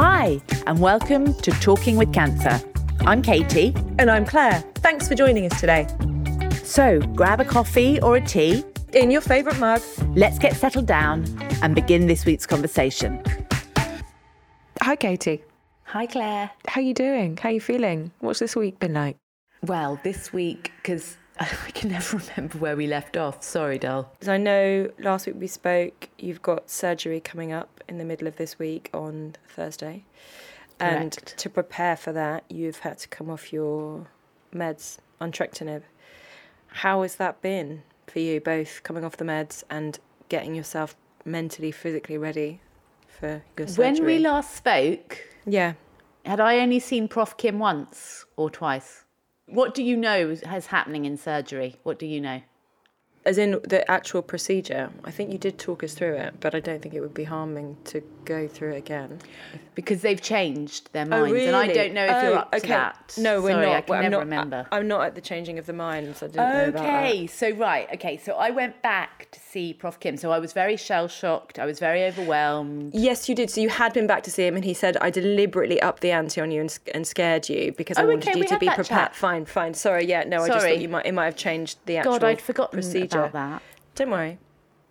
Hi, and welcome to Talking with Cancer. I'm Katie. And I'm Clair. Thanks for joining us today. So grab a coffee or a tea. In your favourite mug. Let's get settled down and begin this week's conversation. Hi, Katie. Hi, Clair. How are you doing? How are you feeling? What's this week been like? Well, this week, because I can never remember where we left off. Sorry, doll. Because I know last week we spoke, you've got surgery coming up in the middle of this week on Thursday. And Correct. to prepare for that, you've had to come off your meds entrectinib. How has that been for you, both coming off the meds and getting yourself mentally, physically ready for your surgery? When we last spoke, yeah. had I only seen Prof. Kim once or twice? What do you know is is happening in surgery? What do you know? As in the actual procedure, I think you did talk us through it, but I don't think it would be harming to go through it again. Because they've changed their oh, minds, and I don't know if you're Oh, up to that. No, we're Sorry, not. I can I'm not, uh, remember. I, am not at the changing of the minds. I didn't know about that. Okay, so right, okay, so I went back to see Prof. Kim. So I was very shell shocked. I was very overwhelmed. Yes, you did. So you had been back to see him, and he said I deliberately upped the ante on you and, and scared you because I Oh, wanted okay, you to be prepared. chat. Fine, fine. Sorry, yeah, no, I just Sorry. thought you might it might have changed the actual God, I'd forgotten procedure. About that. Don't worry.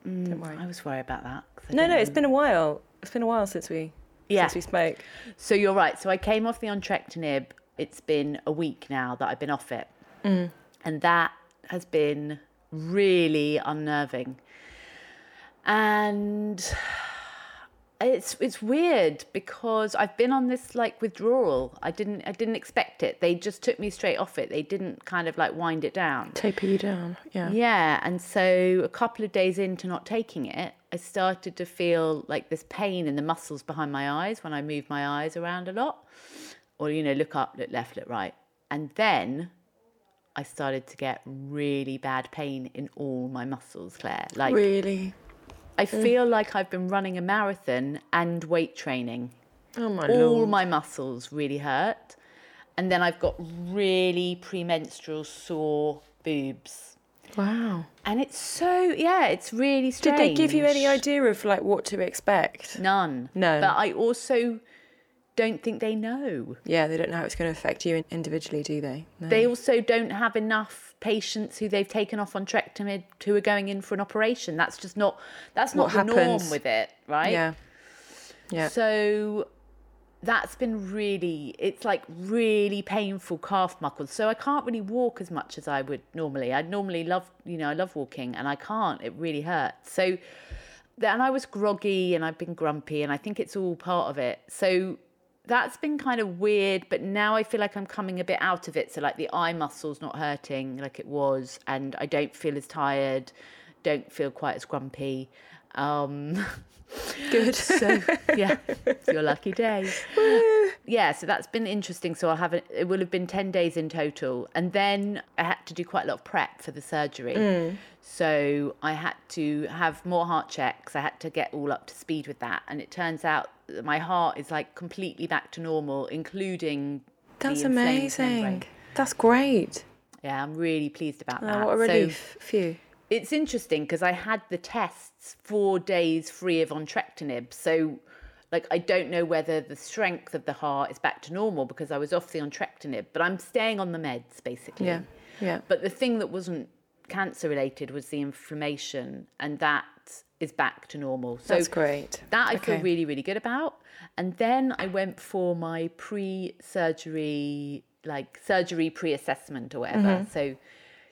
Don't worry. I was worried about that. No, no, it's been a while. It's been a while since we Yeah. since we spoke. So you're right. So I came off the entrectinib. It's been a week now that I've been off it, Mm. and that has been really unnerving. And it's it's weird because I've been on this like withdrawal. I didn't I didn't expect it. They just took me straight off it. They didn't kind of like wind it down. Taper you down. Yeah. Yeah, and so a couple of days into not taking it, I started to feel like this pain in the muscles behind my eyes when I move my eyes around a lot, or you know, look up, look left, look right, and then I started to get really bad pain in all my muscles, Clair. Like Really. I mm. feel like I've been running a marathon and weight training. Oh my All lord. my muscles really hurt, and then I've got really premenstrual sore boobs. Wow. And it's so yeah, it's really strange. Did they give you any idea of like what to expect? None. No. But I also don't think they know. Yeah, they don't know how it's going to affect you individually, do they? No. They also don't have enough patients who they've taken off entrectinib who are going in for an operation. That's just not that's not What the norm with it, right? Yeah. Yeah. So that's been really it's like really painful calf muscles. So I can't really walk as much as I would normally. I normally love you know, I love walking and I can't. It really hurts. So and I was groggy and I've been grumpy and I think it's all part of it. So that's been kind of weird, but now I feel like I'm coming a bit out of it. So like the eye muscles not hurting like it was, and I don't feel as tired, don't feel quite as grumpy. Um, Good. so yeah, it's your lucky day. yeah, so that's been interesting. So I'll have a, it will have been ten days in total, and then I had to do quite a lot of prep for the surgery. So I had to have more heart checks. I had to get all up to speed with that, and it turns out that my heart is like completely back to normal, including. That's amazing. membrane. That's great. Yeah, I'm really pleased about Oh, that. what a So- relief for you. it's interesting because I had the tests four days free of entrectinib. So, like, I don't know whether the strength of the heart is back to normal because I was off the entrectinib, but I'm staying on the meds basically. Yeah. Yeah. But the thing that wasn't cancer related was the inflammation, and that is back to normal. So That's great. that I feel really, really good about. And then I went for my pre-surgery, like surgery pre-assessment or whatever. Mm-hmm. So,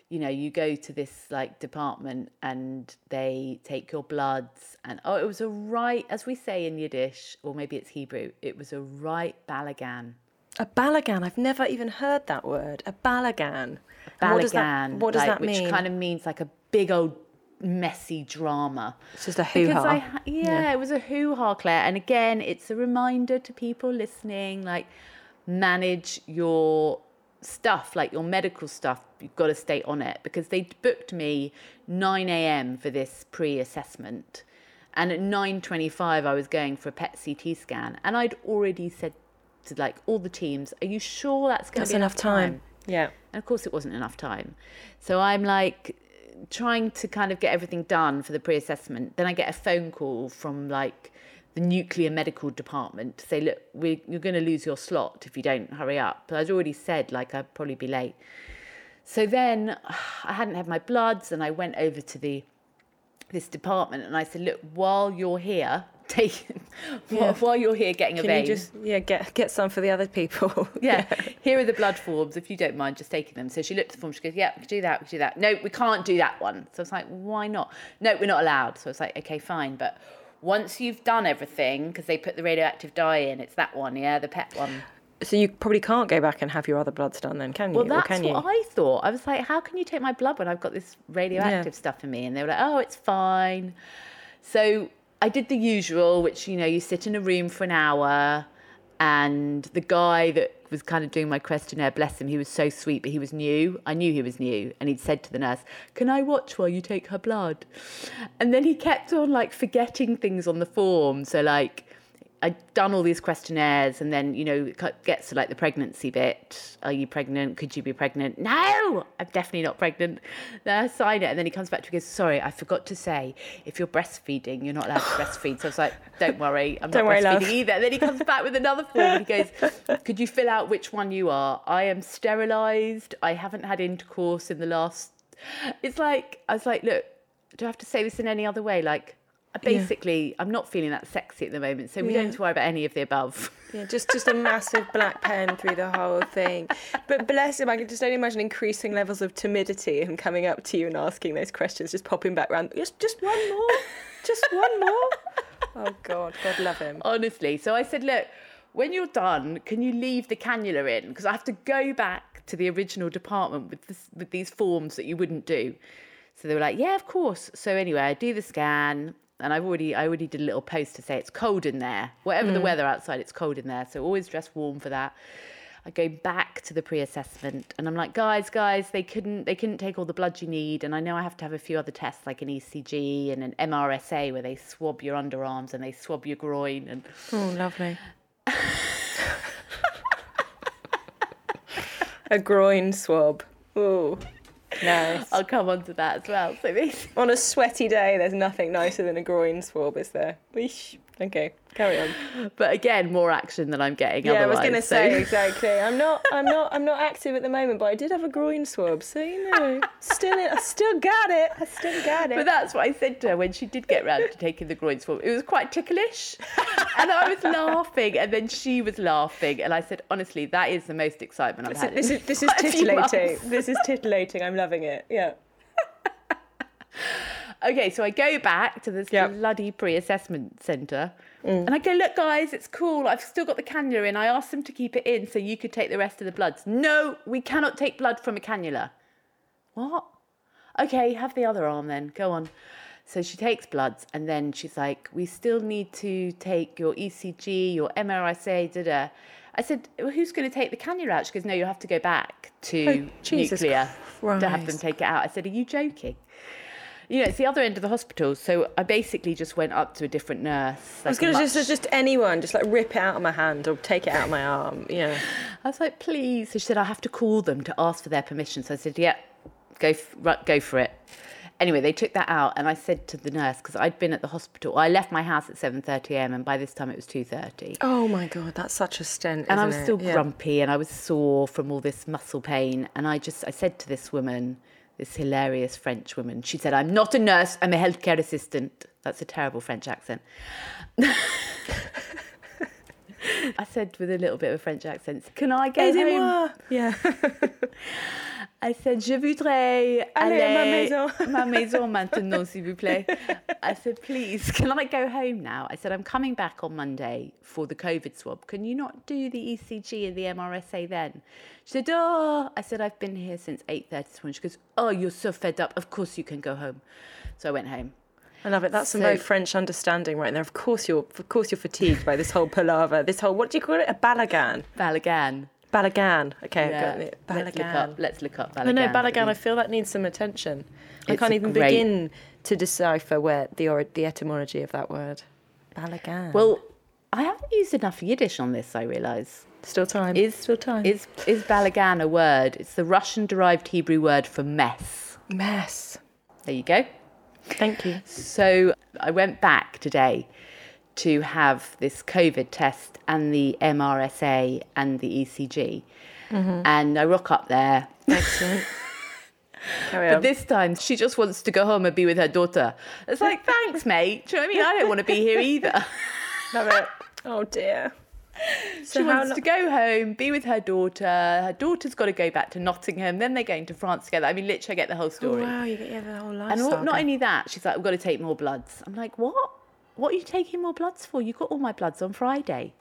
you know, you go to this like department and they take your bloods and oh, it was a right, as we say in Yiddish, or maybe it's Hebrew, it was a right balagan. A balagan. I've never even heard that word. A balagan. And What does that, what does like, that mean? Which kind of means like a big old messy drama. It's just a hoo ha. ha- yeah, it was a hoo ha, Clair. And again, it's a reminder to people listening, like manage your stuff, like your medical stuff. You've got to stay on it because they booked me 9 a.m. for this pre-assessment, and at 9:25 I was going for a PET CT scan, and I'd already said to like all the teams, "Are you sure that's going to be enough time. Yeah. and of course, it wasn't enough time. So I'm like trying to kind of get everything done for the pre assessment. Then I get a phone call from like the nuclear medical department to say, look, we you're going to lose your slot if you don't hurry up. But I'd already said, like, I'd probably be late. So then I hadn't had my bloods and I went over to the this department and I said, look, while you're here, take while, while you're here getting a Can vein. you just yeah get get some for the other people? yeah, here are the blood forms. If you don't mind just taking them. So she looked at the form. She goes, "Yeah, we can do that. We can do that." No, we can't do that one. So I was like, "Why not?" No, we're not allowed. So I was like, "Okay, fine." But once you've done everything, because they put the radioactive dye in, it's that one, yeah, the PET one. So you probably can't go back and have your other bloods done then, can you? Well, that's what I thought. I was like, "How can you take my blood when I've got this radioactive stuff in me?" And they were like, "Oh, it's fine." So I did the usual, which you know, you sit in a room for an hour, and the guy that was kind of doing my questionnaire, bless him, he was so sweet, but he was new. I knew he was new, and he'd said to the nurse, "Can I watch while you take her blood?" And then he kept on like forgetting things on the form, so like. I'd done all these questionnaires, and then you know it gets to like the pregnancy bit. Are you pregnant? Could you be pregnant? No, I'm definitely not pregnant. Then I sign it, and then he comes back to me and goes, "Sorry, I forgot to say if you're breastfeeding, you're not allowed to breastfeed." So I was like, "Don't worry, I'm Don't not worry, breastfeeding love. either." And then he comes back with another form, and he goes, "Could you fill out which one you are? I am sterilised. I haven't had intercourse in the last." It's like I was like, "Look, do I have to say this in any other way?" Like. Basically, I'm not feeling that sexy at the moment, so we Yeah. don't have to worry about any of the above. Yeah, just just a massive black pen through the whole thing. But bless him, I can just only imagine increasing levels of timidity and coming up to you and asking those questions, just popping back round. Just just one more, just one more. Oh God, God love him. Honestly. So I said, look, when you're done, can you leave the cannula in? Because I have to go back to the original department with this, with these forms that you wouldn't do. So they were like, yeah, of course. So anyway, I do the scan. And I've already, I already did a little post to say it's cold in there. Whatever the mm. weather outside, it's cold in there. So always dress warm for that. I go back to the pre-assessment, and I'm like, guys, guys, they couldn't, they couldn't take all the blood you need, and I know I have to have a few other tests like an ECG and an MRSA where they swab your underarms and they swab your groin, and Oh, lovely. a groin swab. Oh, nice. I'll come on to that as well. So On a sweaty day, there's nothing nicer than a groin swab, is there? Weesh. Okay, carry on. but again, more action than I'm getting. Yeah, I was gonna so- say exactly. I'm not, I'm not, I'm not active at the moment, but I did have a groin swab, so you know, still, I still got it. I still got it. But that's what I said to her when she did get round to taking the groin swab. It was quite ticklish. and I was laughing, and then she was laughing. And I said, honestly, that is the most excitement I've had. this is this is quite a few titillating. This is titillating. I'm loving it. Yeah. Okay, so I go back to this Yep. bloody pre-assessment centre, mm. and I go, "Look, guys, it's cool. I've still got the cannula in. I asked them to keep it in so you could take the rest of the bloods. No, we cannot take blood from a cannula. What? Okay, have the other arm then. Go on." So she takes bloods, and then she's like, "We still need to take your ECG, your MRSA, da da." I said, well, "Who's going to take the cannula out?" She goes, "No, you'll have to go back to Oh, nuclear to have them take it out." I said, "Are you joking?" You know, it's the other end of the hospital. So I basically just went up to a different nurse. I was like a gonna just just anyone, just like rip it out of my hand or take it out of my arm. Yeah. I was like, please. So she said, I have to call them to ask for their permission. So I said, yeah, go, f- go for it. Anyway, they took that out, and I said to the nurse because I'd been at the hospital. I left my house at seven thirty a.m. and by this time it was two thirty. Oh my god, that's such a stent. and I was it? still Yeah. grumpy and I was sore from all this muscle pain. And I just, I said to this woman, this hilarious French woman, she said, I'm not a nurse, I'm a healthcare assistant. That's a terrible French accent. I said with a little bit of a French accent, can I go home? Aidez-moi. Yeah. I said, je voudrais Aller à ma maison." ma maison maintenant, s'il vous plaît. I said, please, can I go home now? I said, I'm coming back on Monday for the COVID swab. Can you not do the ECG and the MRSA then? She said, oh. I said, I've been here since 8.30 this morning. She goes, oh, you're so fed up. Of course you can go home. So I went home. I love it. That's some So- very French understanding right there. Of course you're of course you're fatigued by this whole palaver, this whole what do you call it? A balagan. Balagan. Balagan. Okay, I've Yeah. got it. Let's look Balagan. up. Let's look up Balagan. No, no, Balagan. I mm. feel that needs some attention. I can't even great- begin to decipher where the or, the etymology of that word. Balagan. Well, I haven't used enough Yiddish on this, I realise. still time. Is still time. Is is balagan a word? It's the Russian-derived Hebrew word for mess. mess. There you go. Thank you. So I went back today to have this COVID test and the MRSA and the ECG. Mm-hmm. And I rock up there. Excellent. But this time she just wants to go home and be with her daughter. It's like, thanks, mate. Do you know what I mean? I don't want to be here either. Love it. Oh dear. She So how wants lo- to go home, be with her daughter. Her daughter's got to go back to Nottingham. Then they're going to France together. I mean, literally, I get the whole Oh, story. wow, you get have the whole life. And all, not only that, she's like, we've got to take more bloods. I'm like, what? What are you taking more bloods for? You got all my bloods on Friday.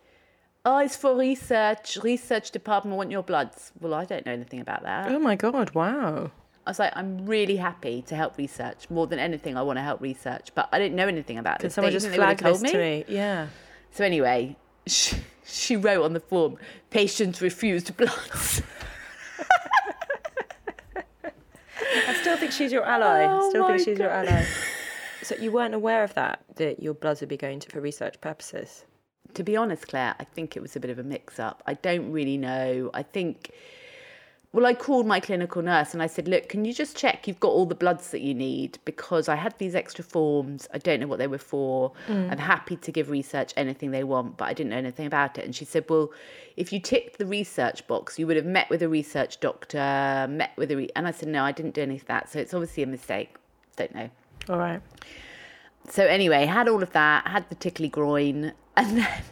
Oh, it's for research. Research department want your bloods. Well, I don't know anything about that. Oh my god! Wow. I was like, I'm really happy to help research. More than anything, I want to help research. But I didn't know anything about Can this. someone just think they would flag have this told to me? Yeah. So anyway, she, she wrote on the form, patients refused bloods. I still think she's your ally. Oh still think she's your ally. So you weren't aware of that that your bloods would be going to for research purposes. to be honest, Clair, I think it was a bit of a mix up. I don't really know. I think, well, I called my clinical nurse and I said, look, can you just check you've got all the bloods that you need? Because I had these extra forms. I don't know what they were for. Mm. I'm happy to give research anything they want, but I didn't know anything about it. And she said, well, if you ticked the research box, you would have met with a research doctor, met with a, re-. and I said, no, I didn't do any of that. So it's obviously a mistake. Don't know. All right. So anyway, had all of that, had the tickly groin, and then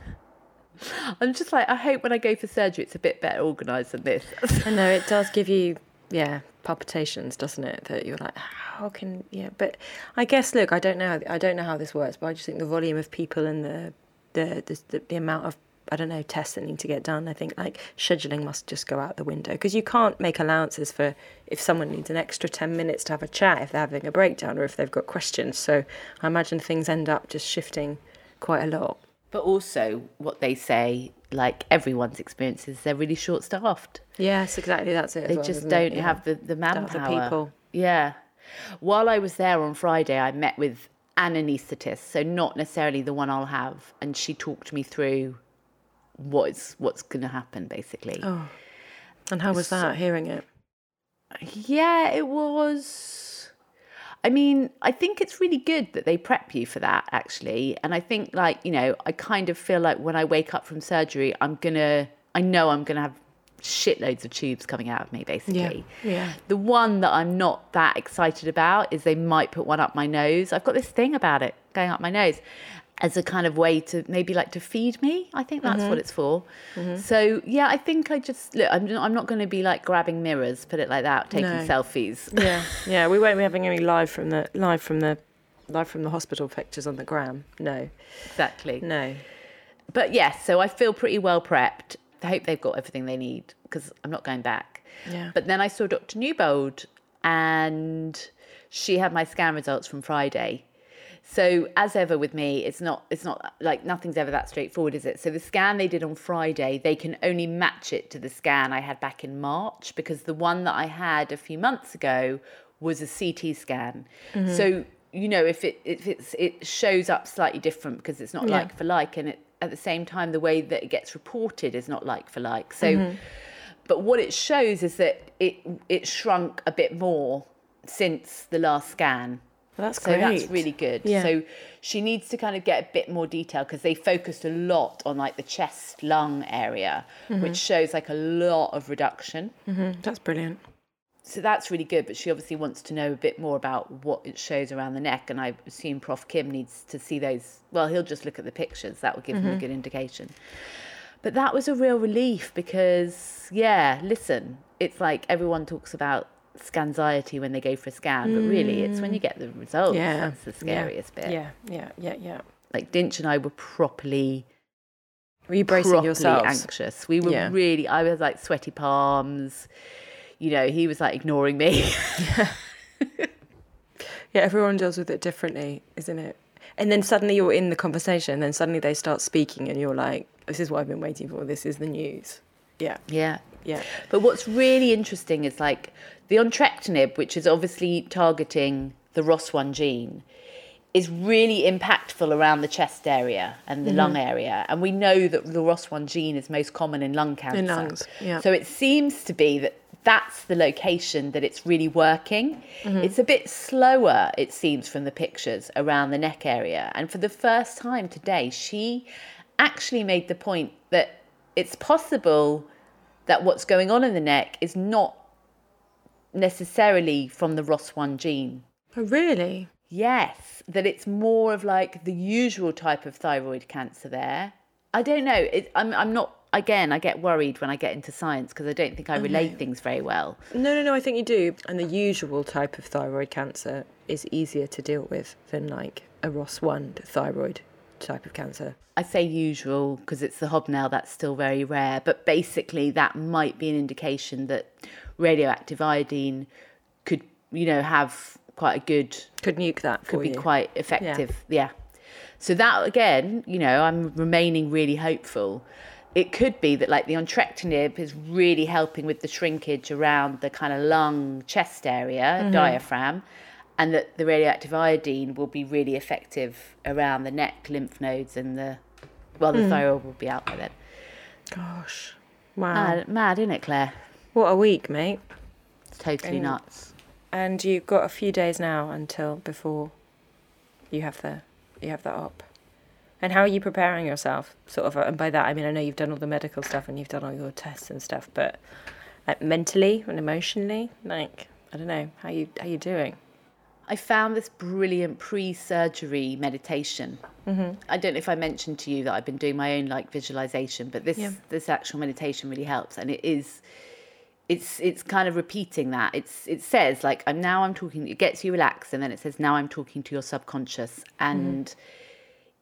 I'm just like, I hope when I go for surgery, it's a bit better organised than this. I know it does give you, yeah, palpitations, doesn't it? That you're like, how can, yeah. But I guess, look, I don't know, I don't know how this works, but I just think the volume of people and the, the, the, the, the amount of, I don't know, tests that need to get done. I think like scheduling must just go out the window because you can't make allowances for if someone needs an extra ten minutes to have a chat if they're having a breakdown or if they've got questions. So I imagine things end up just shifting quite a lot. But also, what they say, like everyone's experiences, they're really short staffed. Yes, exactly. That's it. They well, just don't Yeah. have the, the manpower. the people. Yeah. While I was there on Friday, I met with an anaesthetist, so not necessarily the one I'll have, and she talked me through what's what's going to happen, basically. Oh. And how was that? Hearing it. Yeah, it was. I mean, I think it's really good that they prep you for that, actually. And I think, like, you know, I kind of feel like when I wake up from surgery, I'm going to, I know I'm going to have shitloads of tubes coming out of me, basically. Yeah. yeah. The one that I'm not that excited about is they might put one up my nose. I've got this thing about it going up my nose as a kind of way to maybe like to feed me. I think that's Mm-hmm. what it's for. So yeah, I think I just look. I'm I'm not going to be like grabbing mirrors, put it like that, taking No. selfies. Yeah, yeah. We won't be having any live from the live from the live from the hospital pictures on the gram. No, exactly. no. But yes, so I feel pretty well prepped. I hope they've got everything they need because I'm not going back. Yeah. But then I saw Dr. Newbold and she had my scan results from Friday. So as ever with me, it's not it's not like nothing's ever that straightforward, is it? So the scan they did on Friday, they can only match it to the scan I had back in March because the one that I had a few months ago was a CT scan. Mm-hmm. So you know if it if it's it shows up slightly different because it's not Yeah. like for like and it, at the same time the way that it gets reported is not like for like. So mm-hmm. but what it shows is that it it shrunk a bit more since the last scan. That's So great. that's really good. Yeah. So she needs to kind of get a bit more detail because they focused a lot on like the chest lung area, Mm-hmm. which shows like a lot of reduction. Mhm, That's brilliant. So that's really good. But she obviously wants to know a bit more about what it shows around the neck. And I assume Prof. Kim needs to see those. Well, he'll just look at the pictures. That will give Mm-hmm. him a good indication. But that was a real relief because, yeah, listen, it's like everyone talks about scanxiety when they go for a scan, but really it's when you mm. get the results. Yeah, That's the scariest yeah. bit. Yeah, yeah, yeah, yeah. Like Dinch and I were properly Were you bracing properly yourselves? anxious. We were Yeah. really. I was like sweaty palms. You know, he was like ignoring me. Yeah, everyone deals with it differently, isn't it? And then suddenly you're in the conversation, and then suddenly they start speaking, and you're like, "This is what I've been waiting for. This is the news." Yeah, yeah. Yeah. But what's really interesting is like the entrectinib, which is obviously targeting the ROS1 gene, is really impactful around the chest area and the lung mm-hmm. area. And we know that the ROS1 gene is most common in lung cancer. lungs, yeah. So it seems to be that that's the location that it's really working. Mm-hmm. It's a bit slower, it seems, from the pictures around the neck area. And for the first time today, she actually made the point that it's possible that what's going on in the neck is not necessarily from the ROS1 gene. Oh, really? Yes, that it's more of like the usual type of thyroid cancer there. I don't know. It, I'm, I'm not, again, I get worried when I get into science because I don't think I relate things very well. No, no, no, I think you do. And the usual type of thyroid cancer is easier to deal with than like a ROS1 thyroid type of cancer. I say usual because it's the hobnail that's still very rare, but basically that might be an indication that radioactive iodine could, you know, have quite a good Could nuke that for could be you. quite effective. Yeah. So that again, you know, I'm remaining really hopeful. It could be that like the entrectinib is really helping with the shrinkage around the kind of lung chest area, mm-hmm. diaphragm, and that the radioactive iodine will be really effective around the neck, lymph nodes, and the well, the hmm. thyroid will be out by then. Gosh. Wow. Mad, mad, isn't it, Clair? what a week, mate. It's totally And- nuts. And you've got a few days now until before you have the you have that op. And how are you preparing yourself? Sort of, and by that I mean I know you've done all the medical stuff and you've done all your tests and stuff, but like mentally and emotionally, like I don't know how you how you doing. I found this brilliant pre-surgery meditation. Mm-hmm. I don't know if I mentioned to you that I've been doing my own like visualization, but this Yeah. this actual meditation really helps, and it is. It's it's kind of repeating that. It's it says like I'm now I'm talking. It gets you relaxed, and then it says now I'm talking to your subconscious, and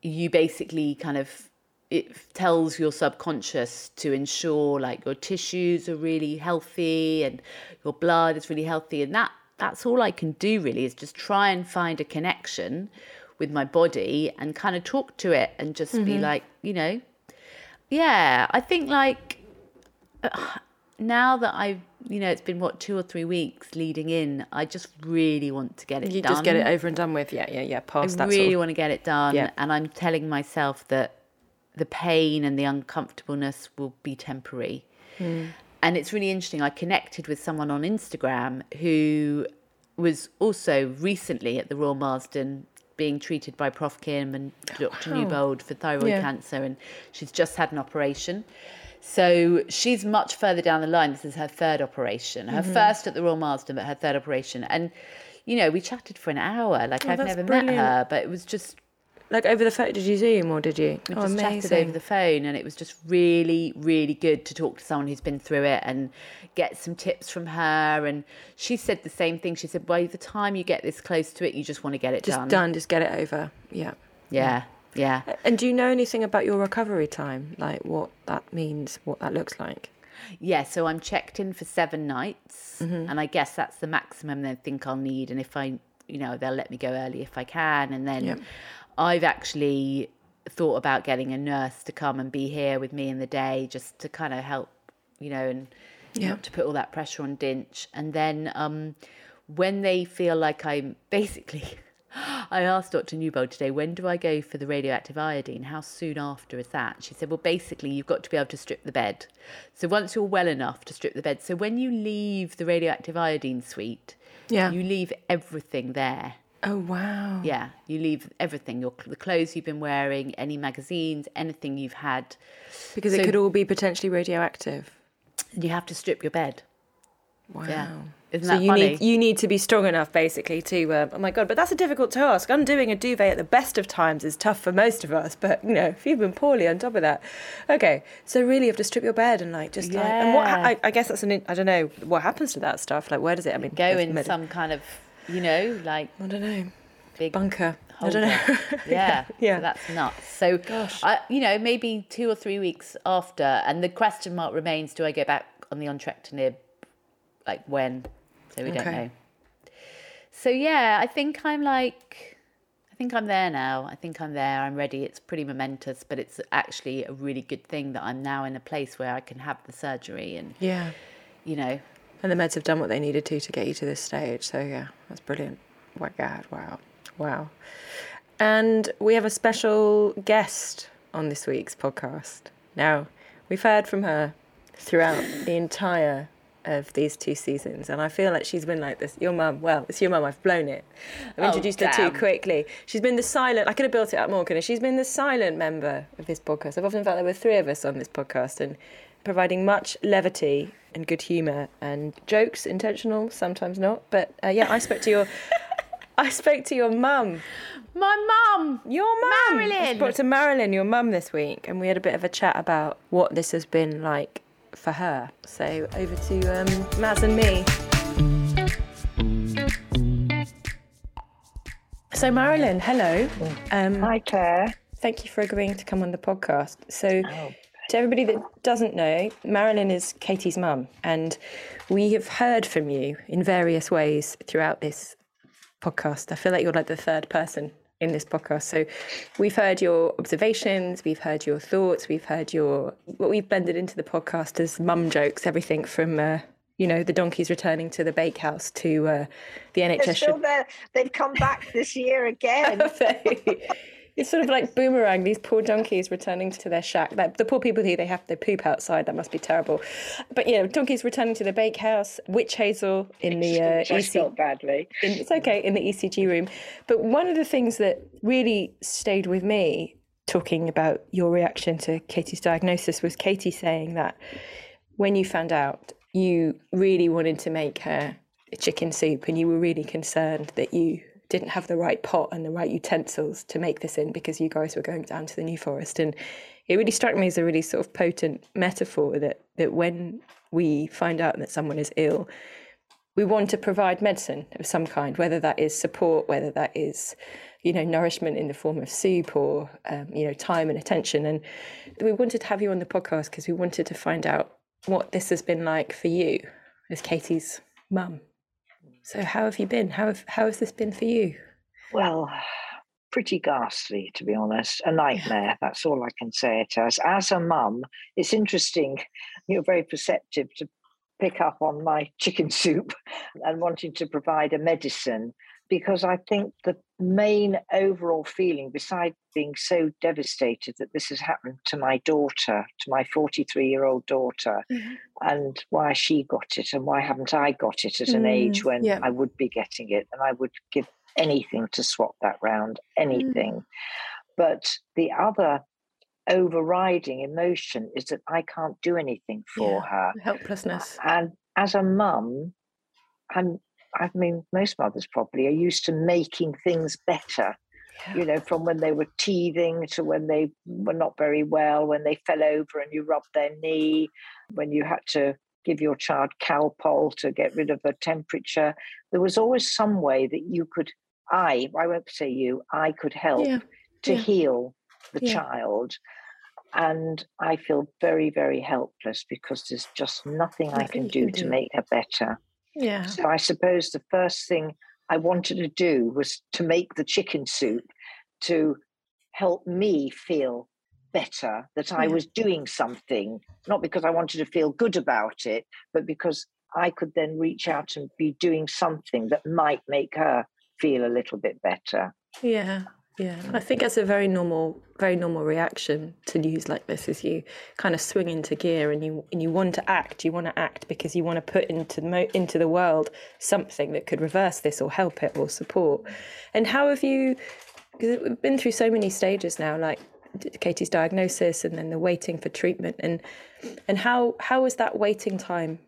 you basically kind of it tells your subconscious to ensure like your tissues are really healthy and your blood is really healthy and that that's all I can do really is just try and find a connection with my body and kind of talk to it and just be like you know yeah I think like now that I've you know it's been what two or three weeks leading in I just really want to get it done. You done just get it over and done with. Yeah, yeah, yeah. Past I that really sort of. want to get it done, Yeah. and I'm telling myself that the pain and the uncomfortableness will be temporary. Hmm. And it's really interesting. I connected with someone on Instagram who was also recently at the Royal Marsden being treated by Prof Kim and Dr Newbold for thyroid Yeah. cancer, and she's just had an operation. So she's much further down the line. This is her third operation, her Mm-hmm. first at the Royal Marsden, but her third operation. And you know, we chatted for an hour. Like I've Oh, never brilliant. met her, but it was just Like over the phone, did you Zoom or did you? we oh, just chatted over the phone, and it was just really, really good to talk to someone who's been through it and get some tips from her. And she said the same thing. She said, by the time you get this close to it, you just want to get it Just done. done. Just get it over. Yeah. Yeah, yeah. And do you know anything about your recovery time? Like what that means, what that looks like? Yeah, so I'm checked in for seven nights, Mm-hmm. and I guess that's the maximum they think I'll need. And if I, you know, they'll let me go early if I can. And then Yep. I've actually thought about getting a nurse to come and be here with me in the day just to kind of help, you know, and Yeah. not to put all that pressure on Dinch. And then um, when they feel like I'm basically. I asked Dr. Newbold today, when do I go for the radioactive iodine? How soon after is that? She said, well, basically, you've got to be able to strip the bed. So once you're well enough to strip the bed, so when you leave the radioactive iodine suite, Yeah. you leave everything there. Oh wow. Yeah, you leave everything, your the clothes you've been wearing, any magazines, anything you've had. Because So- it could all be potentially radioactive. You have to strip your bed. Wow. Yeah. Isn't so that you funny? need you need to be strong enough, basically, to. Uh, oh my god! But that's a difficult task. Undoing a duvet at the best of times is tough for most of us. But you know, if you've been poorly on top of that, okay. So really, you have to strip your bed and like just like. And what? Yeah. I, I guess that's an. I don't know what happens to that stuff. Like, where does it? I mean, Go in med- some kind of, you know, like I don't know. big Bunker. I don't know. yeah, Yeah. So that's nuts. So, Gosh. I, you know, maybe two or three weeks after, and the question mark remains: Do I go back on the entrectinib? Like when? So we don't Okay. know. So yeah, I think I'm like, I think I'm there now. I think I'm there. I'm ready. It's pretty momentous, but it's actually a really good thing that I'm now in a place where I can have the surgery, and yeah. you know, And the meds have done what they needed to to get you to this stage. So yeah, that's brilliant. My God, wow, wow. And we have a special guest on this week's podcast. Now, we've heard from her throughout the entire of these two seasons, and I feel like she's been like this. Your mum, well, it's your mum. I've blown it. I've Oh, introduced her too quickly. She's been the silent. I could have built it up more, couldn't I? She's been the silent member of this podcast. I've often felt there were three of us on this podcast, and providing much levity and good humour and jokes, intentional, sometimes not. But uh, yeah, I spoke to your. I spoke to your mum. My mum. Your mum. I spoke to Marilyn, your mum, this week, and we had a bit of a chat about what this has been like for her. So over to um, Maz and me. So Marilyn, hello. Um, Hi, Clair. thank you for agreeing to come on the podcast. So, Oh. To everybody that doesn't know, Marilyn is Katie's mum, and we have heard from you in various ways throughout this podcast. I feel like you're like the third person in this podcast. So, we've heard your observations, we've heard your thoughts, we've heard your what we've blended into the podcast as mum jokes, everything from. Uh, you know, the donkeys returning to the bakehouse to uh, the They're NHS. still there. They've come back this year again. it's sort of like boomerang. These poor donkeys returning to their shack. Like the poor people here, they have to poop outside. That must be terrible. But yeah, donkeys returning to the bakehouse. Witch hazel in the uh, EC. felt badly. In, it's okay in the ECG room. But one of the things that really stayed with me talking about your reaction to Katie's diagnosis was Katie saying that when you found out, you really wanted to make her chicken soup and you were really concerned that you didn't have the right pot and the right utensils to make this in because you guys were going down to the New Forest. And it really struck me as a really sort of potent metaphor that, that when we find out that someone is ill, we want to provide medicine of some kind, whether that is support, whether that is, you know, nourishment in the form of soup or, um, you know, time and attention. And we wanted to have you on the podcast because we wanted to find out what this has been like for you as Katie's mum. So how have you been? How have, how has this been for you? Well, pretty ghastly, to be honest. A nightmare. That's all I can say it as. As a mum, it's interesting. You're very perceptive to pick up on my chicken soup and wanting to provide a medicine because I think the main overall feeling, besides being so devastated that this has happened to my daughter, to my 43 year old daughter, and why she got it and why haven't I got it at an age Mm, when yeah. I would be getting it and I would give anything to swap that round, anything. But the other overriding emotion is that I can't do anything for her. Helplessness. And as a mum, I'm I mean, most mothers probably are used to making things better. You know, from when they were teething to when they were not very well, when they fell over and you rubbed their knee, when you had to give your child Calpol to get rid of a temperature. There was always some way that you could, I, I won't say you, I could help Yeah, to yeah. heal the child. And I feel very, very helpless because there's just nothing I can do can to make her better. Yeah. So I suppose the first thing I wanted to do was to make the chicken soup to help me feel better that I Yeah. was doing something, not because I wanted to feel good about it, but because I could then reach out and be doing something that might make her feel a little bit better. Yeah, yeah. I think that's a very normal, very normal reaction to news like this. Is you kind of swing into gear and you and you want to act. You want to act because you want to put into the mo- into the world something that could reverse this or help it or support. And how have you? Because we've been through so many stages now, like Katie's diagnosis and then the waiting for treatment, and and how how has that waiting time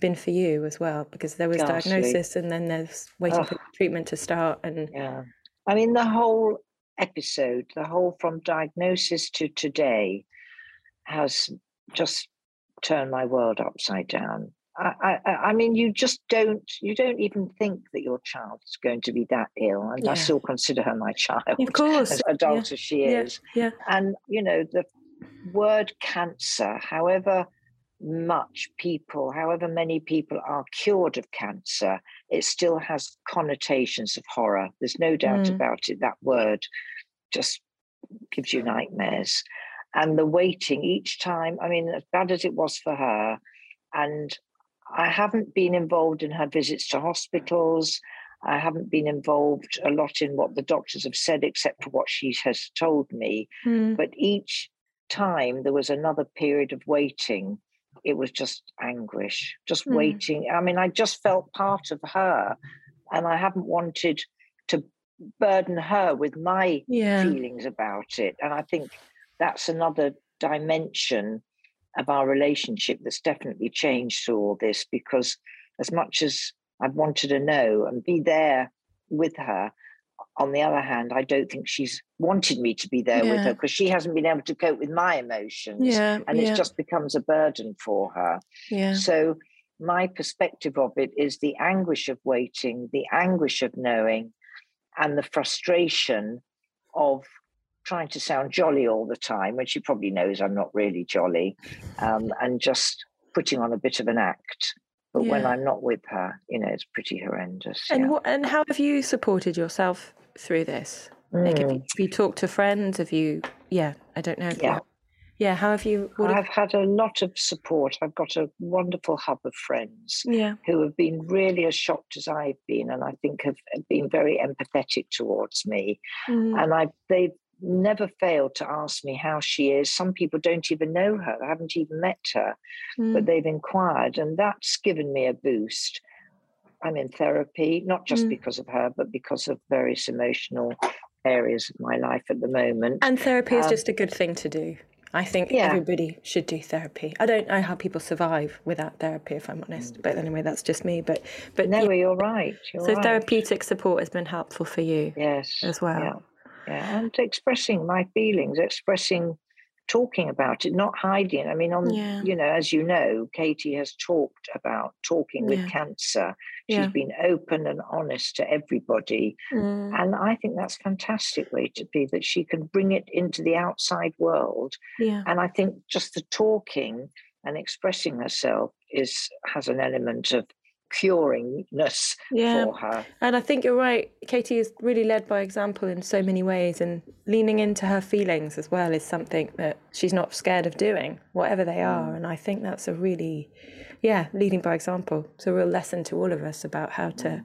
been for you as well? Because there was Ghastly. diagnosis and then there's waiting for treatment to start and Yeah. I mean, the whole episode, the whole from diagnosis to today, has just turned my world upside down. I, I, I- mean, you just don't, you don't even think that your child's going to be that ill, and Yeah. I still consider her my child, of course, as adult as she yeah, is. yeah. And you know, the word cancer, however much people, however many people are cured of cancer, it still has connotations of horror. There's no doubt Mm. about it. That word just gives you nightmares. And the waiting each time, I mean, as bad as it was for her, and I haven't been involved in her visits to hospitals. I haven't been involved a lot in what the doctors have said, except for what she has told me. Mm. But each time there was another period of waiting it was just anguish, just Mm. waiting. I mean, I just felt part of her, and I haven't wanted to burden her with my Yeah. feelings about it. And I think that's another dimension of our relationship that's definitely changed through all this because as much as I've wanted to know and be there with her, on the other hand, I don't think she's wanted me to be there with her because she hasn't been able to cope with my emotions. Yeah. And yeah. it just becomes a burden for her. yeah. So my perspective of it is the anguish of waiting, the anguish of knowing, and the frustration of trying to sound jolly all the time when she probably knows I'm not really jolly, um, and just putting on a bit of an act. But when I'm not with her, you know, it's pretty horrendous. And yeah. what and how have you supported yourself through this? Like, have, you, Mm. have you talked to friends? Have you? Yeah, I don't know. Yeah. yeah. How have you? What have, I've had a lot of support. I've got a wonderful hub of friends. yeah. who have been really as shocked as I've been, and I think have been very empathetic towards me. Mm, And I they've never failed to ask me how she is. Some people don't even know her, haven't even met her, but mm, they've inquired, and that's given me a boost. I'm in therapy, not just Mm. because of her, but because of various emotional areas of my life at the moment. and therapy is um, just a good thing to do. I think Yeah. everybody should do therapy. I don't know how people survive without therapy, if I'm honest. But anyway, that's just me. But but no, yeah, you're right. You're so right. therapeutic support has been helpful for you yes, as well. Yeah. yeah and expressing my feelings expressing talking about it not hiding i mean on Yeah. you know as you know katie has talked about talking with cancer she's Yeah. been open and honest to everybody Mm, and i think that's a fantastic way to be that she can bring it into the outside world yeah. and i think just the talking and expressing herself is has an element of curingness Yeah. for her And I think you're right. Katie is really led by example in so many ways, and leaning into her feelings as well is something that she's not scared of doing, whatever they mm. are. And I think that's a really, yeah, leading by example. It's a real lesson to all of us about how to mm.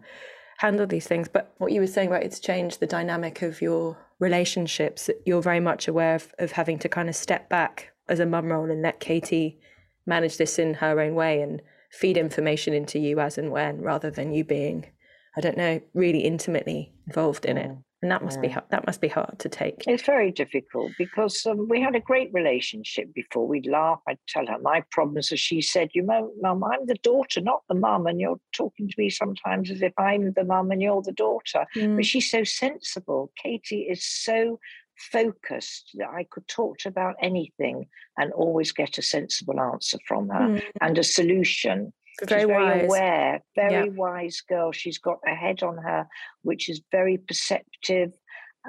handle these things. But what you were saying about it's changed the dynamic of your relationships. You're very much aware of, of having to kind of step back as a mum role and let Katie manage this in her own way and feed information into you as and when, rather than you being I don't know, really intimately involved in it. And that must be hard, that must be hard to take. It's very difficult because um, we had a great relationship before. We'd laugh. I'd tell her my problems, as she said, "You know, Mum, I'm the daughter, not the mum, and you're talking to me sometimes as if I'm the mum and you're the daughter." Mm. But she's so sensible. Katie is so focused that I could talk to about anything and always get a sensible answer from her Mm. and a solution. Very very wise. aware, very Yeah. wise girl. She's got a head on her, which is very perceptive,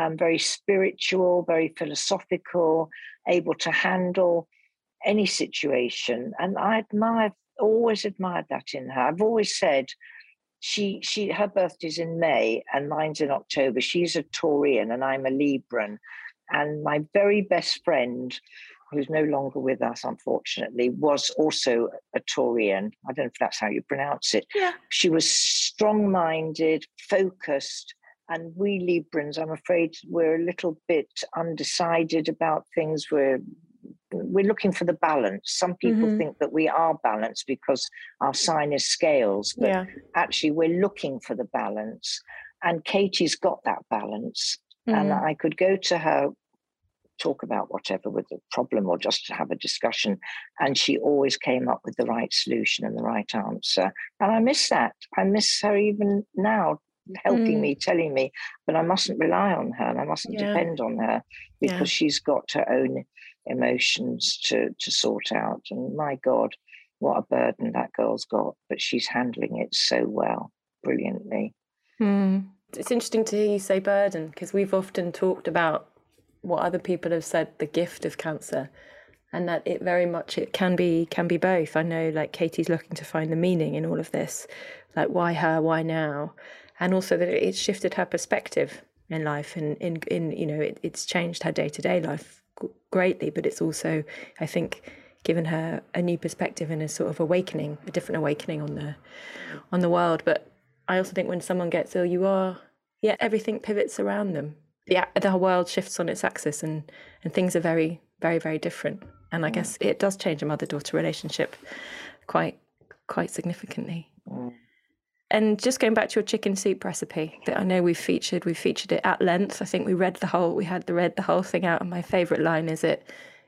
um, very spiritual, very philosophical, able to handle any situation. And I admire, always admired that in her. I've always said she she her birthday's in May and mine's in October. She's a Taurian and I'm a Libran. And my very best friend, who's no longer with us, unfortunately, was also a Taurian. I don't know if that's how you pronounce it. Yeah. She was strong minded, focused. And we Librans, I'm afraid, we're a little bit undecided about things. We're we're looking for the balance. Some people Mhm. think that we are balanced because our sign is scales, but Yeah. actually we're looking for the balance. And Katie's got that balance. And Mm. I could go to her, talk about whatever with the problem or just have a discussion. And she always came up with the right solution and the right answer. And I miss that. I miss her even now, helping Mm. me, telling me, but I mustn't rely on her and I mustn't Yeah. depend on her because Yeah. she's got her own emotions to, to sort out. And my God, what a burden that girl's got, but she's handling it so well, brilliantly. Mm. It's interesting to hear you say burden because we've often talked about what other people have said the gift of cancer and that it very much it can be can be both i know like katie's looking to find the meaning in all of this like why her why now and also that it's shifted her perspective in life and in in you know it, it's changed her day-to-day life greatly but it's also i think given her a new perspective and a sort of awakening a different awakening on the on the world. But i also think when someone gets ill you are yeah everything pivots around them. The, the whole world shifts on its axis and and things are very very very different, and I mm. guess it does change a mother daughter relationship quite quite significantly. Mm. And just going back to your chicken soup recipe that I know we've featured, we've featured it at length. I think we read the whole, we had the read the whole thing out. And my favourite line is it,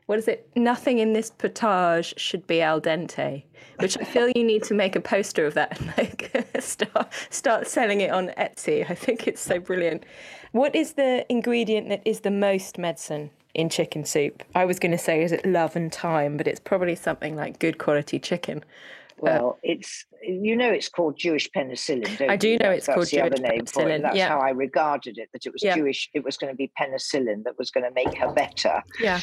what is it? Nothing in this potage should be al dente, which I feel you need to make a poster of that and like start start selling it on Etsy. I think it's so brilliant. What is the ingredient that is the most medicine in chicken soup? I was going to say is it love and time, but it's probably something like good quality chicken. Well, it's you know it's called Jewish penicillin. Don't I do you? know That's- it's called that's the other Jewish name for it. penicillin, That's yeah. how I regarded it. That it was Yeah. Jewish. It was going to be penicillin that was going to make her better. Yeah.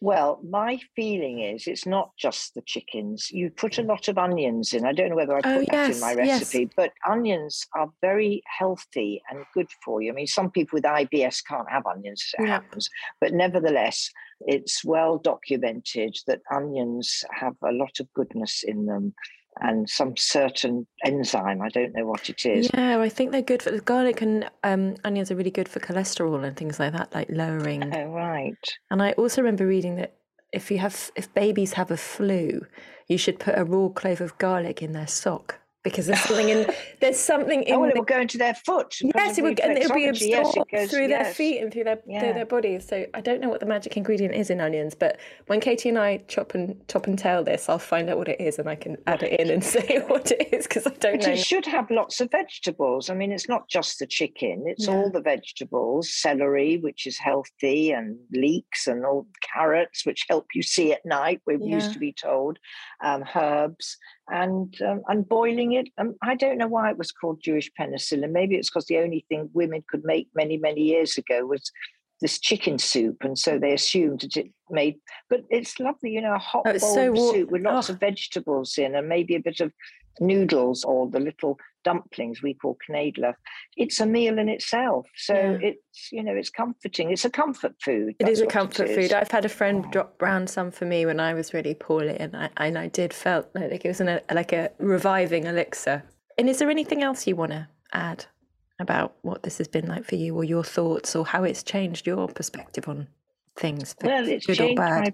Well, my feeling is it's not just the chickens. You put a mm. lot of onions in. I don't know whether I oh, put Oh, that in my yes, yes. recipe, but onions are very healthy and good for you. I mean, some people with IBS can't have onions, it Yeah. happens, but nevertheless, it's well documented that onions have a lot of goodness in them and some certain enzyme. I don't know what it is. Yeah, I think they're good for the garlic and um, onions are really good for cholesterol and things like that, like lowering. Oh, right. And I also remember reading that if you have if babies have a flu, you should put a raw clove of garlic in their sock because there's something in there's something in Oh, it the will go into their foot. Yes, it would, and it'll be reflexology. Yes, it absorbed goes- through their feet and through their through their bodies. So I don't know what the magic ingredient is in onions, but when Katie and I chop and top and tail this, I'll find out what it is and I can add it in and say what it is because I don't But know. it should have lots of vegetables. I mean, it's not just the chicken, it's Yeah. all the vegetables, celery, which is healthy, and leeks, and all carrots, which help you see at night, we're Yeah. used to be told, um, herbs, and um, and boiling it. Um, I don't know why it was called Jewish penicillin. Maybe it's because the only thing women could make many, many years ago was this chicken soup, and so they assumed that it made. But it's lovely, you know, a hot Oh, bowl so soup with lots oh. of vegetables in, and maybe a bit of noodles or the little dumplings we call knedler. It's a meal in itself. So Yeah. it's you know it's comforting. It's a comfort food. It is a comfort is. food. I've had a friend Oh. drop round some for me when I was really poorly, and I and I did felt like it was an, like a reviving elixir. And is there anything else you want to add about what this has been like for you, or your thoughts, or how it's changed your perspective on things, Well, it's good or changed bad? my.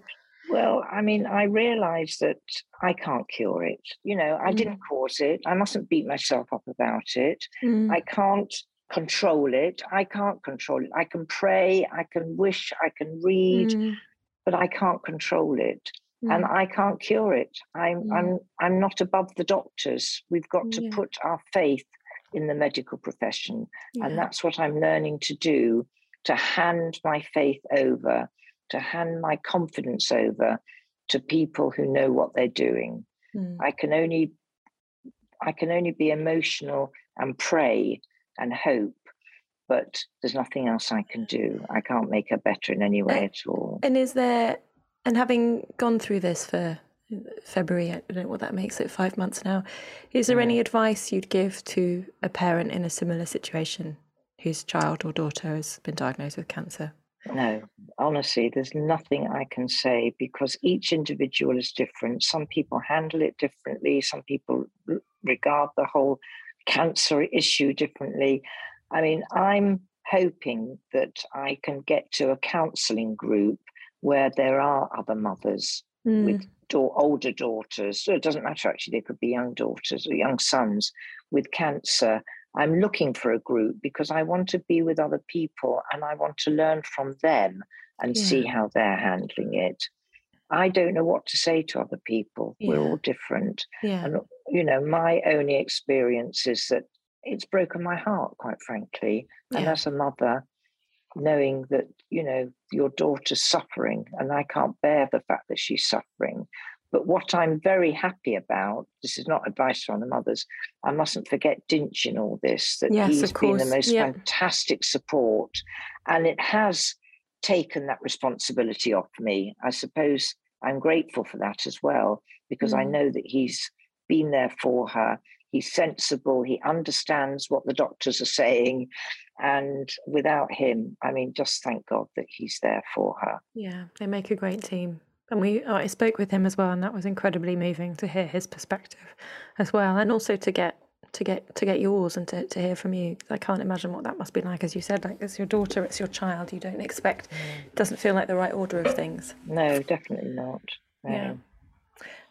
Well, I mean, I realised that I can't cure it. You know, I Mm. didn't cause it. I mustn't beat myself up about it. Mm, I can't control it. I can't control it. I can pray. I can wish. I can read, mm, but I can't control it. and mm. I can't cure it. I'm. I'm I'm not above the doctors. We've got to Yeah. put our faith in the medical profession, and that's what I'm learning to do. To hand my faith over, to hand my confidence over to people who know what they're doing. Mm. I can only I can only be emotional and pray and hope, but there's nothing else I can do. I can't make her better in any way at all. And is there, and having gone through this for February, I don't know what that makes it, five months now, is there any advice you'd give to a parent in a similar situation whose child or daughter has been diagnosed with cancer? No, honestly, there's nothing I can say because each individual is different. Some people handle it differently, some people regard the whole cancer issue differently. I mean, I'm hoping that I can get to a counseling group where there are other mothers with mm. da- older daughters. So it doesn't matter, actually, they could be young daughters or young sons with cancer. I'm looking for a group because I want to be with other people and I want to learn from them and see how they're handling it. I don't know what to say to other people. We're all different. Yeah. And, you know, my only experience is that it's broken my heart, quite frankly. And as a mother, knowing that, you know, your daughter's suffering and I can't bear the fact that she's suffering. But what I'm very happy about, this is not advice from the mothers, I mustn't forget Dinch in all this, that Yes, he's been the most fantastic support. And it has taken that responsibility off me. I suppose I'm grateful for that as well, because I Mm. know that he's been there for her. He's sensible, he understands what the doctors are saying. And without him, I mean, just thank God that he's there for her. Yeah, they make a great team. And we, I spoke with him as well, and that was incredibly moving to hear his perspective as well, and also to get to get to get yours and to, to hear from you. I can't imagine what that must be like. As you said, like it's your daughter, it's your child. You don't expect. It doesn't feel like the right order of things. No, definitely not. No. Yeah.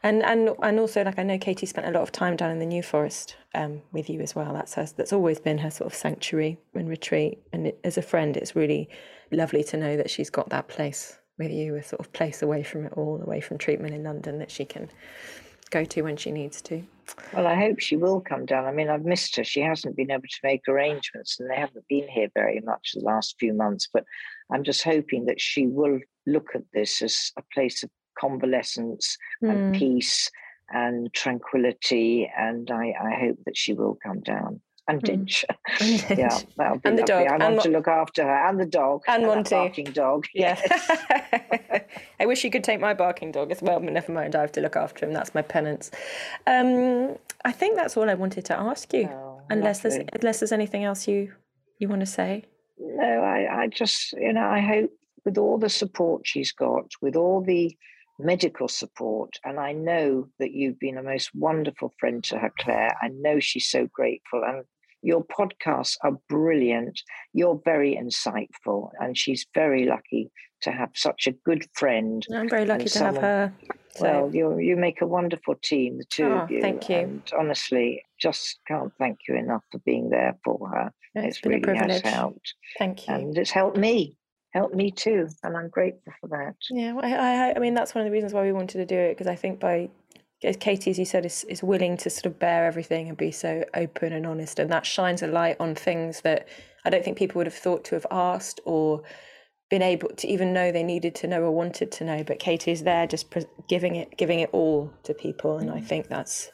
And and and also, like I know Katie spent a lot of time down in the New Forest um, with you as well. That's her, that's always been her sort of sanctuary and retreat. And it, as a friend, it's really lovely to know that she's got that place with you, a sort of place away from it all, away from treatment in London that she can go to when she needs to. Well, I hope she will come down. I mean, I've missed her. She hasn't been able to make arrangements, and they haven't been here very much the last few months. But I'm just hoping that she will look at this as a place of convalescence and Mm. peace and tranquility. And I, I hope that she will come down. And Mm. Dinch. And yeah, Dinch. that'll be And the lovely. dog, I and want to look after her and the dog And that Monty. barking dog. Yeah. Yes. I wish you could take my barking dog as well, but never mind. I have to look after him. That's my penance. Um, I think that's all I wanted to ask you. Oh, unless there's unless there's anything else you you want to say. no, I, I just, you know, I hope with all the support she's got, with all the medical support, and I know that you've been a most wonderful friend to her, Clair. I know she's so grateful. And your podcasts are brilliant. You're very insightful, and she's very lucky to have such a good friend. I'm very lucky to have her. So Well, you you make a wonderful team, the two Oh, of ah, you. thank you. And honestly, just can't thank you enough for being there for her. it's It's been a really has privilege. helped Thank you. and it's helped me helped me too and i'm grateful for that Yeah, well, I, I, I mean that's one of the reasons why we wanted to do it because I think by Katie, as you said, is is willing to sort of bear everything and be so open and honest, and that shines a light on things that I don't think people would have thought to have asked or been able to even know they needed to know or wanted to know. But Katie is there, just pre- giving it, giving it all to people, and I mm. think that's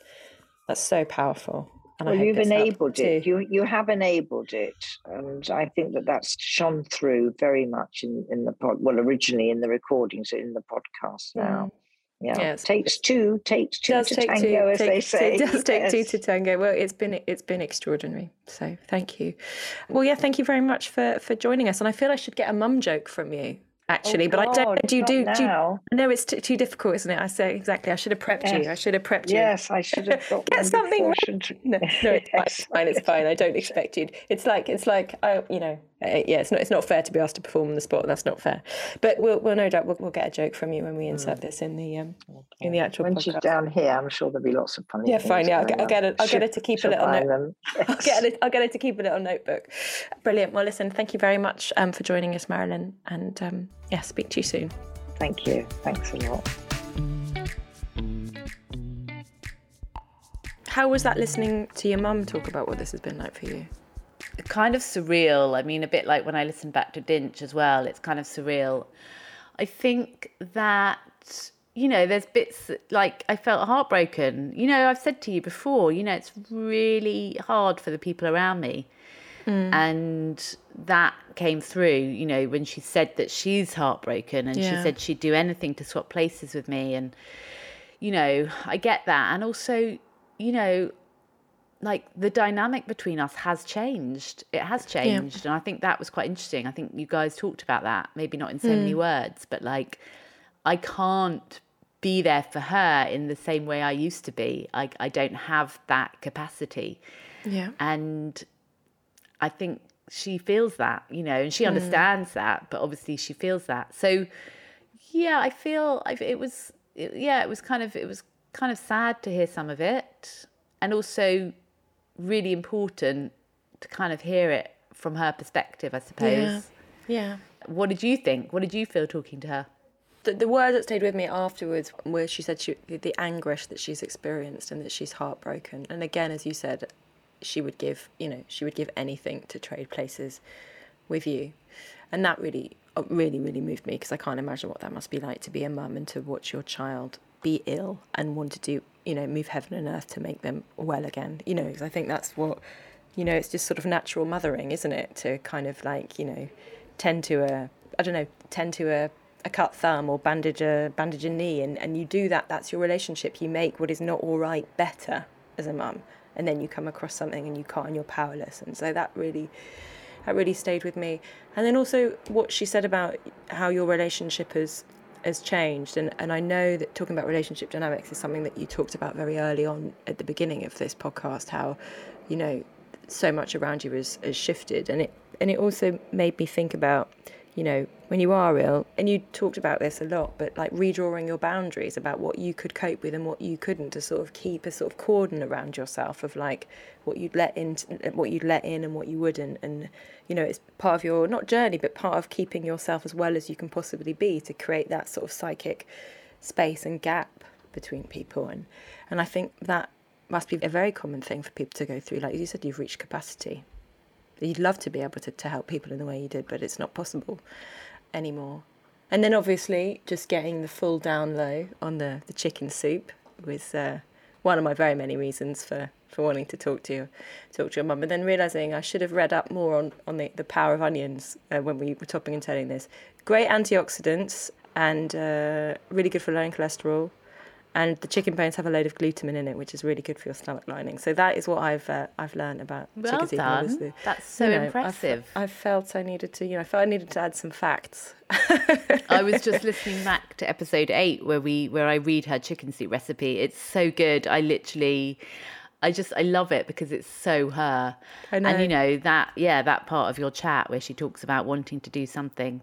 that's so powerful. And well you've enabled too. it you you have enabled it and i think that that's shone through very much in in the pod well originally in the recordings in the podcast now mm. Yeah Mm. Yes. takes two takes two to take tango two. as they say It does take two to tango. Well, it's been it's been extraordinary. So thank you. Well, yeah, thank you very much for for joining us. And I feel I should get a mum joke from you actually, but I don't. Oh, Do you do? do you, no, it's too, too difficult, isn't it? I say exactly. I should have prepped you. I should have prepped you. yes i should have got Get something right. No, no, it's fine. It's Yes. fine. It's fine. I don't expect you. It's like it's like I, you know, uh, yeah. It's not it's not fair to be asked to perform on the spot. That's not fair. But we'll, we'll no doubt we'll, we'll get a joke from you when we insert this in the um in the actual when podcast. she's down here i'm sure there'll be lots of funny Yeah, fine. Yeah, I'll get, I'll get it. I'll get She'll- it to keep a little note. them. I'll get it. I'll get it to keep a little notebook. Brilliant. Well, listen. Thank you very much um, for joining us, Marilyn. And um, yeah, speak to you soon. thank you thanks a lot How was that listening to your mum talk about what this has been like for you? Kind of surreal. I mean, a bit like when I listened back to Dinch as well. It's kind of surreal. I think that you know, there's bits that, like I felt heartbroken. You know, I've said to you before. You know, it's really hard for the people around me, mm. and that came through. You know, when she said that she's heartbroken, and she said she'd do anything to swap places with me, and you know, I get that, and also, you know, like the dynamic between us has changed. It has changed. And I think that was quite interesting. I think you guys talked about that, maybe not in so many hmm. words, but like I can't be there for her in the same way I used to be. I, I don't have that capacity. Yeah. And I think she feels that, you know, and she hmm. understands that, but obviously she feels that. So, yeah, I feel I, it was, it, yeah, it was kind of, it was kind of sad to hear some of it, and also really important to kind of hear it from her perspective, I suppose. Yeah. yeah. What did you think? What did you feel talking to her? The, the word that stayed with me afterwards, were she said she, the anguish that she's experienced and that she's heartbroken. And again, as you said, she would give, you know, she would give anything to trade places with you. And that really, uh, really, really moved me because I can't imagine what that must be like to be a mum and to watch your child be ill and want to do, you know, move heaven and earth to make them well again. You know, because I think that's what, you know, it's just sort of natural mothering, isn't it? To kind of like, you know, tend to a, I don't know, tend to a, a cut thumb or bandage a bandage a knee, and, and you do that. That's your relationship. You make what is not all right better as a mum, and then you come across something and you can't, and you're powerless. And so that really, that really stayed with me. And then also what she said about how your relationship has has changed, and and I know that talking about relationship dynamics is something that you talked about very early on at the beginning of this podcast. How, you know, so much around you has, has shifted, and it and it also made me think about you know, when you are ill, and you talked about this a lot, but like redrawing your boundaries about what you could cope with and what you couldn't to sort of keep a sort of cordon around yourself of like what you'd let in, what you'd let in and what you wouldn't. And, you know, it's part of your, not journey, but part of keeping yourself as well as you can possibly be to create that sort of psychic space and gap between people. And, and I think that must be a very common thing for people to go through. Like you said, you've reached capacity You'd love to be able to, to help people in the way you did, but it's not possible anymore. And then obviously just getting the full down low on the, the chicken soup was uh, one of my very many reasons for, for wanting to talk to you, talk to your mum. And then realizing I should have read up more on, on the, the power of onions uh, when we were topping and telling this. Great antioxidants and uh, really good for lowering cholesterol and the chicken bones have a load of glutamine in it, which is really good for your stomach lining. So that is what I've uh, I've learned about well chicken soup. Done. That's so you know, impressive. I felt I needed to, you know, I felt I needed to add some facts. I was just listening back to episode eight where we where I read her chicken soup recipe. It's so good. I literally. I just I love it because it's so her. And you know that yeah, that part of your chat where she talks about wanting to do something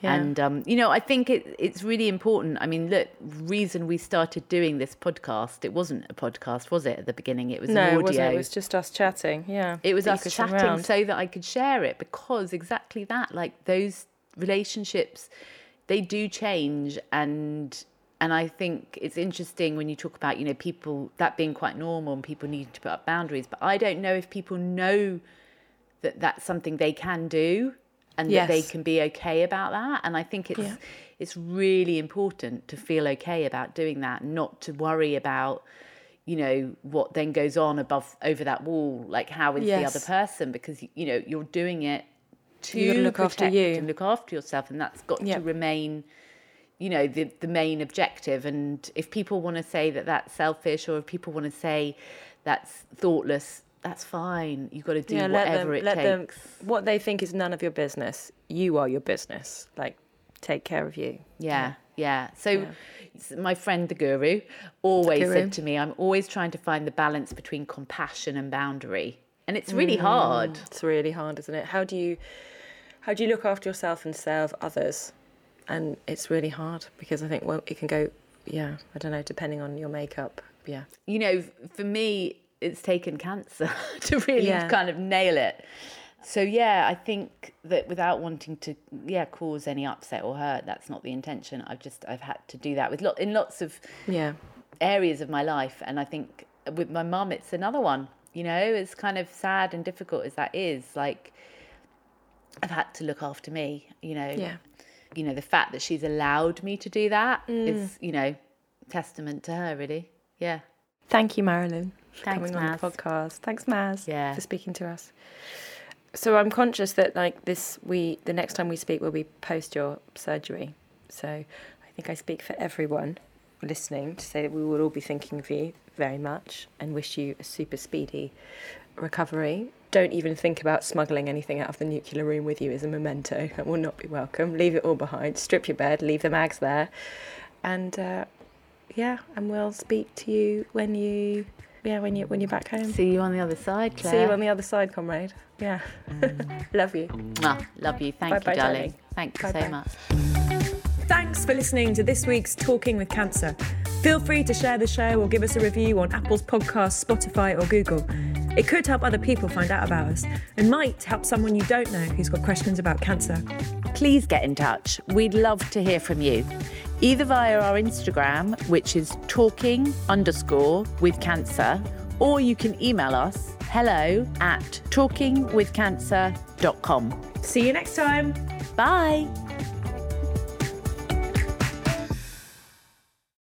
yeah. And um, you know, I think it, it's really important. I mean, look, reason we started doing this podcast, it wasn't a podcast, was it? At the beginning, it was no, an audio. It, wasn't. it was just us chatting. Yeah, it was us chatting around. so that I could share it because exactly that, like those relationships, they do change, and and I think it's interesting when you talk about you know people that being quite normal and people needing to put up boundaries, but I don't know if people know that that's something they can do and yes. that they can be okay about that. And I think it's yeah. it's really important to feel okay about doing that, not to worry about you know what then goes on above over that wall like how is yes. the other person because you know you're doing it to look after you and look after yourself and that's got to remain you know the the main objective and if people want to say that that's selfish or if people want to say that's thoughtless that's fine. You've got to do yeah, whatever them, it takes. Them, what they think is none of your business. You are your business. Like, take care of you. Yeah, yeah. So, yeah. my friend the guru always guru. said to me, "I'm always trying to find the balance between compassion and boundary." And it's really mm, hard. It's really hard, isn't it? How do you how do you look after yourself and serve others? And it's really hard because I think well, it can go. Yeah, I don't know. Depending on your makeup. Yeah. You know, for me, it's taken cancer to really yeah. kind of nail it. So yeah, I think that without wanting to yeah cause any upset or hurt, that's not the intention. I've just I've had to do that with lot in lots of yeah areas of my life, and I think with my mum, it's another one. You know, it's kind of sad and difficult as that is. Like I've had to look after me. You know, yeah. You know, the fact that she's allowed me to do that mm. is you know testament to her, really. Yeah. Thank you, Marilyn. Thanks, coming Maz. on the podcast. Thanks, Maz, yeah. for speaking to us. So I'm conscious that like this, we the next time we speak will be post your surgery. So I think I speak for everyone listening to say that we will all be thinking of you very much and wish you a super speedy recovery. Don't even think about smuggling anything out of the nuclear room with you as a memento. That will not be welcome. Leave it all behind. Strip your bed. Leave the mags there. And uh, yeah, and we'll speak to you when you yeah, when you when you're back home. See you on the other side, Clair. See you on the other side, comrade. Yeah. Mm. love you. Mwah. Love you. Thank bye you, bye, darling. darling. Thank you bye so much. Thanks for listening to this week's Talking with Cancer. Feel free to share the show or give us a review on Apple's podcast, Spotify, or Google. It could help other people find out about us and might help someone you don't know who's got questions about cancer. Please get in touch. We'd love to hear from you either via our Instagram, which is talking underscore with cancer, or you can email us hello at talkingwithcancer.com. See you next time. Bye.